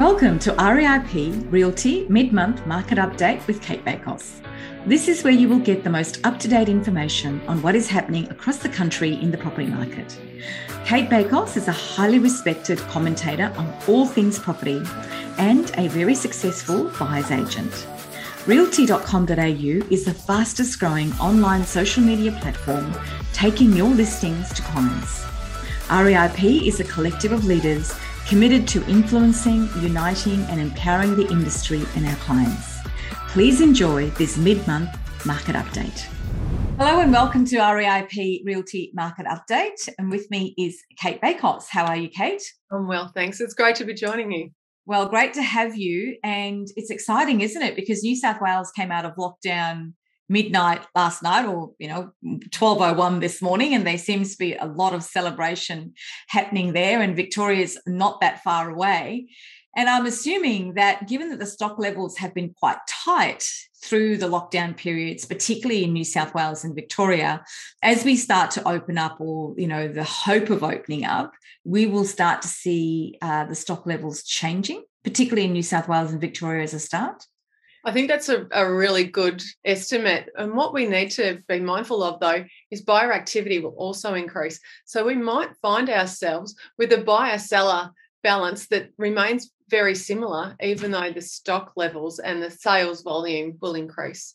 Welcome to REIP Realty Mid Month Market Update with Kate Bakos. This is where you will get the most up to date information on what is happening across the country in the property market. Kate Bakos is a highly respected commentator on all things property and a very successful buyer's agent. Realty.com.au is the fastest growing online social media platform taking your listings to clients. REIP is a collective of leaders committed to influencing, uniting, and empowering the industry and our clients. Please enjoy this mid month market update. Hello and welcome to REIP Realty Market Update. And with me is Kate Bakos. How are you, Kate? I'm well, thanks. It's great to be joining you. Well, great to have you. And it's exciting, isn't it? Because New South Wales came out of lockdown midnight last night or you know 1201 this morning and there seems to be a lot of celebration happening there and victoria's not that far away. And i'm assuming that given that the stock levels have been quite tight through the lockdown periods particularly in new south wales and victoria as we start to open up or you know the hope of opening up we will start to see uh, the stock levels changing particularly in new south wales and victoria as a start I think that's a, a really good estimate. And what we need to be mindful of, though, is buyer activity will also increase. So we might find ourselves with a buyer seller balance that remains very similar, even though the stock levels and the sales volume will increase.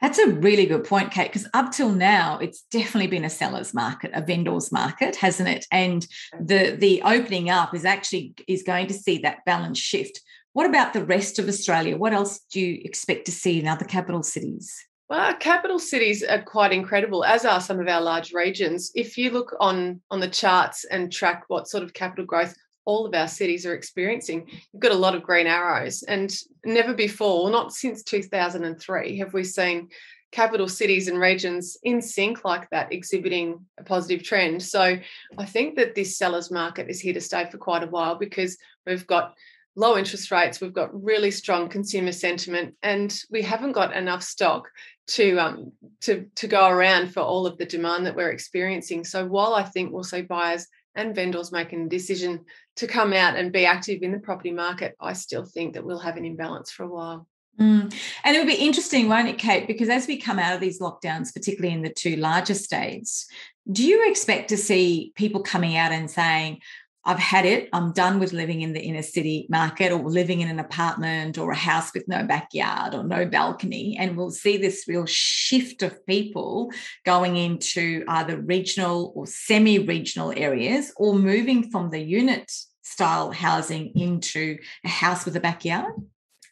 That's a really good point, Kate, because up till now, it's definitely been a seller's market, a vendor's market, hasn't it? And the the opening up is actually is going to see that balance shift what about the rest of Australia? What else do you expect to see in other capital cities? Well, our capital cities are quite incredible, as are some of our large regions. If you look on, on the charts and track what sort of capital growth all of our cities are experiencing, you've got a lot of green arrows. And never before, not since 2003, have we seen capital cities and regions in sync like that exhibiting a positive trend. So I think that this sellers market is here to stay for quite a while because we've got low interest rates, we've got really strong consumer sentiment, and we haven't got enough stock to um, to to go around for all of the demand that we're experiencing. So while I think we'll see buyers and vendors making a decision to come out and be active in the property market, I still think that we'll have an imbalance for a while. Mm. And it would be interesting, won't it, Kate? Because as we come out of these lockdowns, particularly in the two larger states, do you expect to see people coming out and saying, I've had it. I'm done with living in the inner city market or living in an apartment or a house with no backyard or no balcony. And we'll see this real shift of people going into either regional or semi regional areas or moving from the unit style housing into a house with a backyard.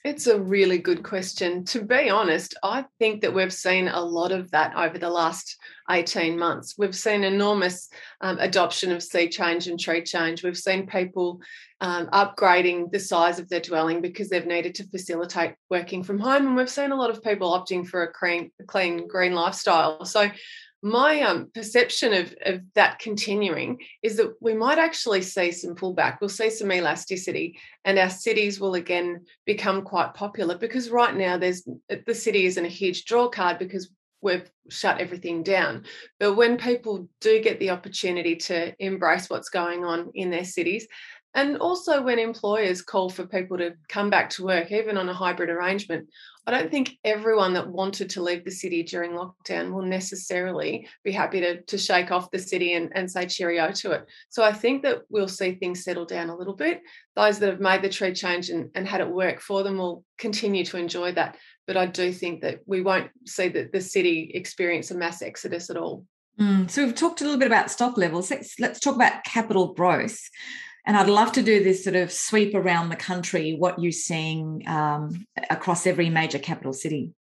It's a really good question. To be honest, I think that we've seen a lot of that over the last 18 months. We've seen enormous um, adoption of sea change and tree change. We've seen people um, upgrading the size of their dwelling because they've needed to facilitate working from home. And we've seen a lot of people opting for a clean, clean green lifestyle. So my um, perception of, of that continuing is that we might actually see some pullback. We'll see some elasticity, and our cities will again become quite popular because right now there's the city isn't a huge draw card because we've shut everything down. But when people do get the opportunity to embrace what's going on in their cities, and also when employers call for people to come back to work, even on a hybrid arrangement, I don't think everyone that wanted to leave the city during lockdown will necessarily be happy to, to shake off the city and, and say cheerio to it. So I think that we'll see things settle down a little bit. Those that have made the tree change and, and had it work for them will continue to enjoy that. But I do think that we won't see that the city experience a mass exodus at all. Mm, so we've talked a little bit about stock levels. Let's, let's talk about capital growth. And I'd love to do this sort of sweep around the country, what you're seeing um, across every major capital city.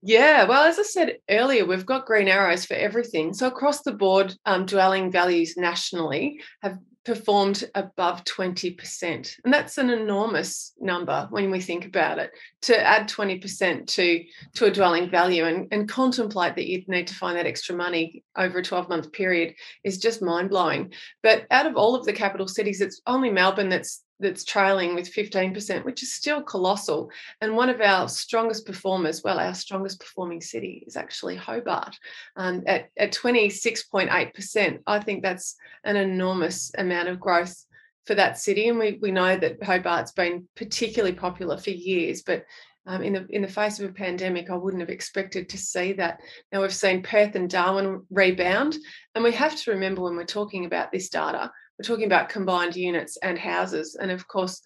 Yeah, well, as I said earlier, we've got green arrows for everything. So across the board, um, dwelling values nationally have performed above 20%. And that's an enormous number when we think about it. To add 20% to, to a dwelling value and, and contemplate that you'd need to find that extra money over a 12 month period is just mind blowing. But out of all of the capital cities, it's only Melbourne that's that's trailing with 15%, which is still colossal. And one of our strongest performers, well, our strongest performing city is actually Hobart um, at, at 26.8%. I think that's an enormous amount of growth for that city. And we, we know that Hobart's been particularly popular for years, but um, in the in the face of a pandemic, I wouldn't have expected to see that. Now we've seen Perth and Darwin rebound, and we have to remember when we're talking about this data, we're talking about combined units and houses, and of course,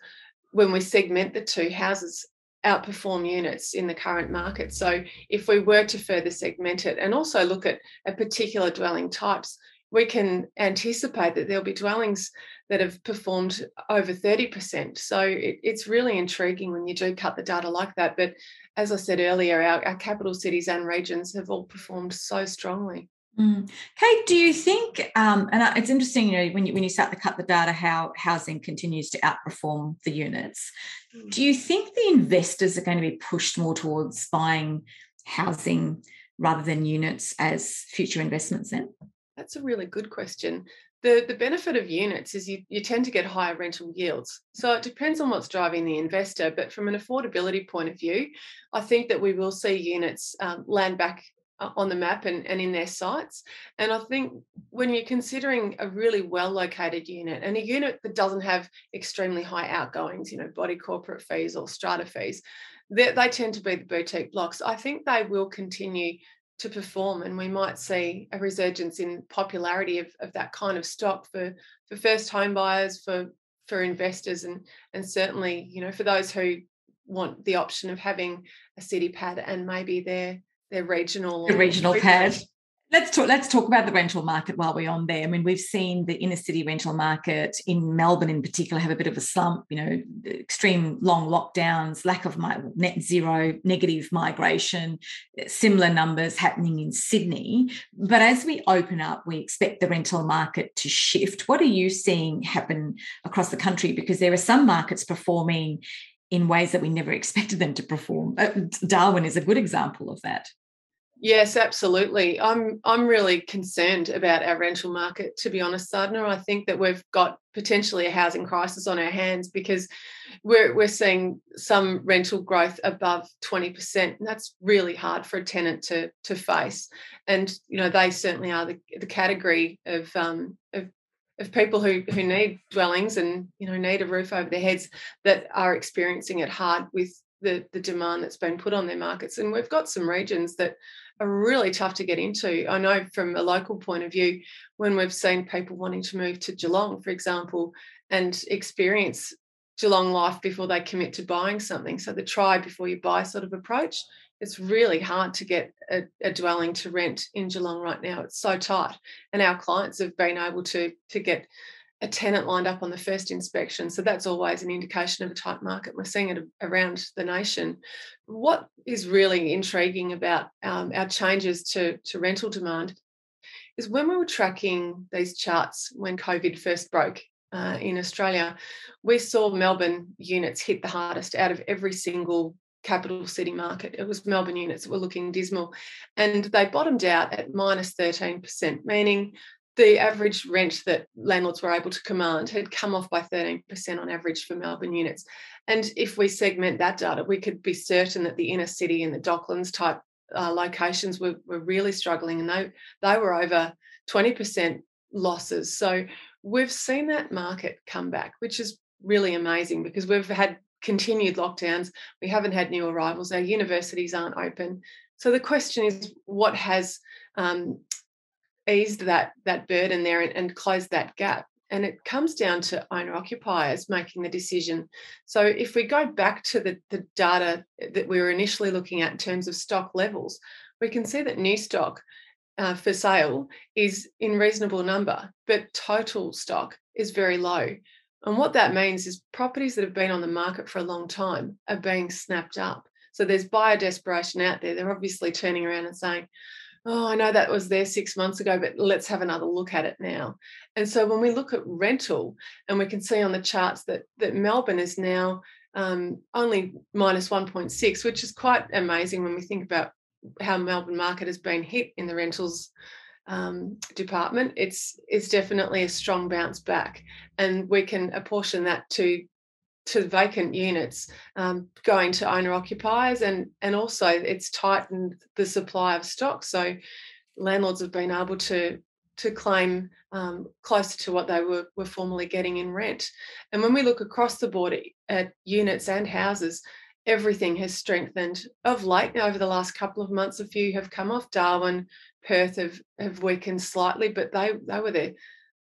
when we segment the two, houses outperform units in the current market. So if we were to further segment it and also look at, at particular dwelling types, we can anticipate that there'll be dwellings that have performed over 30%. So it, it's really intriguing when you do cut the data like that. But as I said earlier, our, our capital cities and regions have all performed so strongly. Mm. Kate, do you think, um, and it's interesting, you know, when you when you start to cut the data, how housing continues to outperform the units. Mm. Do you think the investors are going to be pushed more towards buying housing rather than units as future investments? Then that's a really good question. The, the benefit of units is you, you tend to get higher rental yields. So it depends on what's driving the investor. But from an affordability point of view, I think that we will see units um, land back uh, Uh, on the map and, and in their sites. And I think when you're considering a really well located unit and a unit that doesn't have extremely high outgoings, you know, body corporate fees or strata fees, they, they tend to be the boutique blocks. I think they will continue to perform and we might see a resurgence in popularity of, of that kind of stock for, for first home buyers, for for investors and and certainly, you know, for those who want the option of having a city pad and maybe their their regional the regional pad. Let's talk. Let's talk about the rental market while we're on there. I mean, we've seen the inner city rental market in Melbourne, in particular, have a bit of a slump. You know, extreme long lockdowns, lack of net zero, negative migration, similar numbers happening in Sydney. But as we open up, we expect the rental market to shift. What are you seeing happen across the country? Because there are some markets performing in ways that we never expected them to perform. Uh, Darwin is a good example of that. Yes, absolutely. I'm I'm really concerned about our rental market, to be honest, Sadna, I think that we've got potentially a housing crisis on our hands because we're we're seeing some rental growth above 20%. And that's really hard for a tenant to to face. And you know, they certainly are the, the category of um, of of people who who need dwellings and you know need a roof over their heads that are experiencing it hard with the the demand that's been put on their markets. And we've got some regions that are really tough to get into. I know from a local point of view when we've seen people wanting to move to geelong for example and experience geelong life before they commit to buying something. So the try before you buy sort of approach it's really hard to get a, a, dwelling to rent in Geelong right now. It's so tight. And our clients have been able to, to get a tenant lined up on the first inspection. So that's always an indication of a tight market. We're seeing it around the nation. What is really intriguing about um, our changes to, to rental demand is when we were tracking these charts when COVID first broke uh, in Australia, we saw Melbourne units hit the hardest out of every single capital city market. It was Melbourne units that were looking dismal. And they bottomed out at minus 13%, meaning the average rent that landlords were able to command had come off by 13% on average for Melbourne units. And if we segment that data, we could be certain that the inner city and the Docklands type uh, locations were, were really struggling and they, they were over 20% losses. So we've seen that market come back, which is really amazing because we've had continued lockdowns. We haven't had new arrivals. Our universities aren't open. So the question is, what has um, eased that that burden there and, and closed that gap? And it comes down to owner occupiers making the decision. So if we go back to the, the data that we were initially looking at in terms of stock levels, we can see that new stock uh, for sale is in reasonable number, but total stock is very low. And what that means is properties that have been on the market for a long time are being snapped up. So there's buyer desperation out there. They're obviously turning around and saying, Oh, I know that was there six months ago, but let's have another look at it now. And so when we look at rental, and we can see on the charts that, that Melbourne is now um, only minus 1.6, which is quite amazing when we think about how Melbourne market has been hit in the rentals um, department, it's it's definitely a strong bounce back, and we can apportion that to to vacant units um, going to owner occupiers, and and also it's tightened the supply of stock. So landlords have been able to to claim um, closer to what they were, were formerly getting in rent. And when we look across the board at units and houses, everything has strengthened of late. Now, over the last couple of months, a few have come off. Darwin, Perth have, have weakened slightly, but they they were the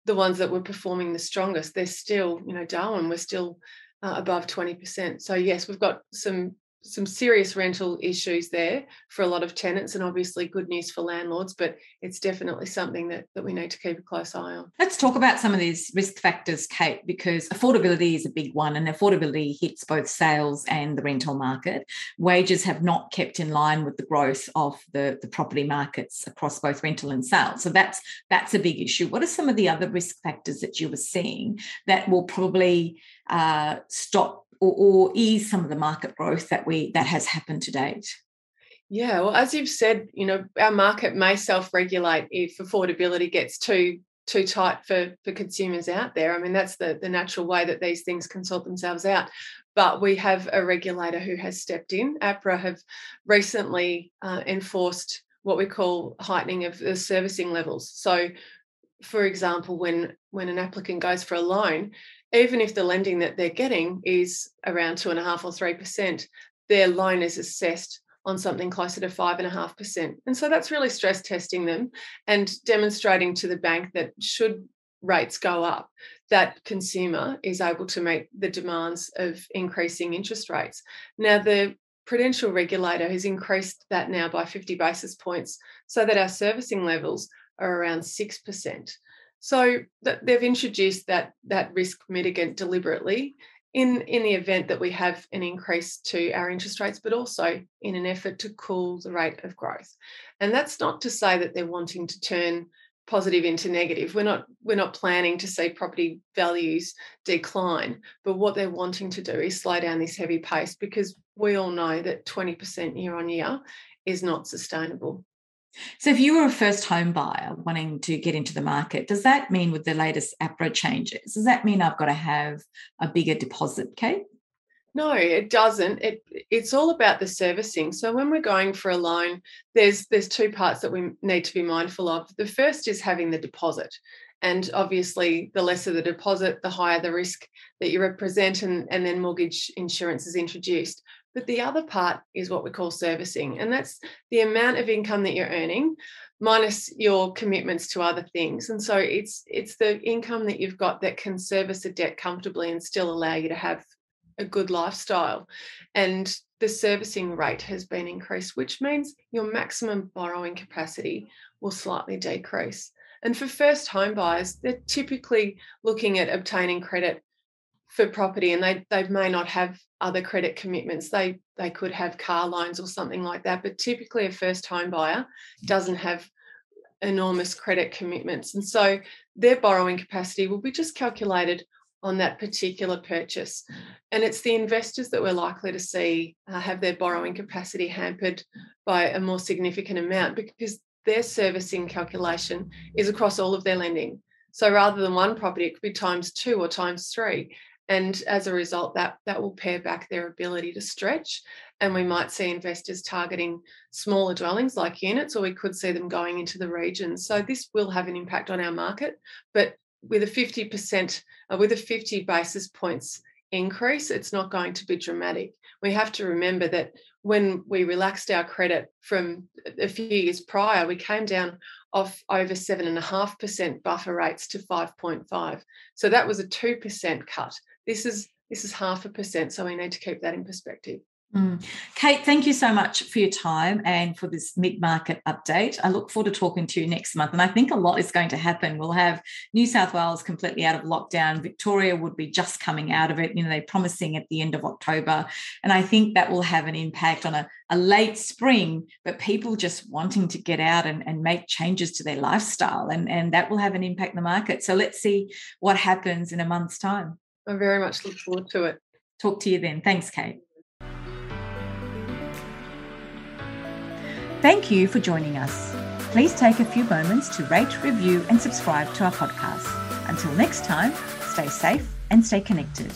the ones that were performing the strongest. They're still, you know, Darwin, we're still uh, above 20%. So yes, we've got some some serious rental issues there for a lot of tenants and obviously good news for landlords but it's definitely something that, that we need to keep a close eye on. Let's talk about some of these risk factors kate because affordability is a big one and affordability hits both sales and the rental market. Wages have not kept in line with the growth of the, the property markets across both rental and sales. So that's that's a big issue. What are some of the other risk factors that you were seeing that will probably uh, stop or, or ease some of the market growth that we that has happened to date? Yeah, well, as you've said, you know, our market may self-regulate if affordability gets too too tight for for consumers out there. I mean, that's the the natural way that these things can sort themselves out. But we have a regulator who has stepped in. APRA have recently uh, enforced what we call heightening of the servicing levels. So, for example, when when an applicant goes for a loan, even if the lending that they're getting is around two and a half or three percent, their loan is assessed on something closer to five and a half percent. And so that's really stress testing them and demonstrating to the bank that should rates go up, that consumer is able to meet the demands of increasing interest rates. Now, the prudential regulator has increased that now by 50 basis points so that our servicing levels are around 6%. So they've introduced that that risk mitigant deliberately in in the event that we have an increase to our interest rates, but also in an effort to cool the rate of growth. And that's not to say that they're wanting to turn positive into negative. We're not we're not planning to see property values decline, but what they're wanting to do is slow down this heavy pace because we all know that 20% year on year is not sustainable. So, if you were a first home buyer wanting to get into the market, does that mean with the latest APRA changes, does that mean I've got to have a bigger deposit, Kate? No, it doesn't. It it's all about the servicing. So when we're going for a loan, there's there's two parts that we need to be mindful of. The first is having the deposit. And obviously, the lesser the deposit, the higher the risk that you represent, and, and then mortgage insurance is introduced. But the other part is what we call servicing, and that's the amount of income that you're earning minus your commitments to other things. And so it's it's the income that you've got that can service a debt comfortably and still allow you to have a good lifestyle. And the servicing rate has been increased, which means your maximum borrowing capacity will slightly decrease. And for first home buyers, they're typically looking at obtaining credit for property and they they may not have other credit commitments. They they could have car loans or something like that but typically a first home buyer doesn't have enormous credit commitments and so their borrowing capacity will be just calculated on that particular purchase. And it's the investors that we're likely to see uh, have their borrowing capacity hampered by a more significant amount because their servicing calculation is across all of their lending. So rather than one property, it could be times two or times three and as a result that that will pare back their ability to stretch and we might see investors targeting smaller dwellings like units or we could see them going into the regions so this will have an impact on our market but with a 50% uh, with a 50 basis points increase it's not going to be dramatic. We have to remember that when we relaxed our credit from a few years prior we came down off over 7.5% buffer rates to 5.5 so that was a 2% cut this is this is half a percent so we need to keep that in perspective mm. Kate, thank you so much for your time and for this mid market update. I look forward to talking to you next month. And I think a lot is going to happen. We'll have New South Wales completely out of lockdown. Victoria would be just coming out of it. You know, they're promising at the end of October. And I think that will have an impact on a, a late spring, but people just wanting to get out and, and make changes to their lifestyle. And, and that will have an impact in the market. So let's see what happens in a month's time. I very much look forward to it. Talk to you then. Thanks, Kate. Thank you for joining us. Please take a few moments to rate, review, and subscribe to our podcast. Until next time, stay safe and stay connected.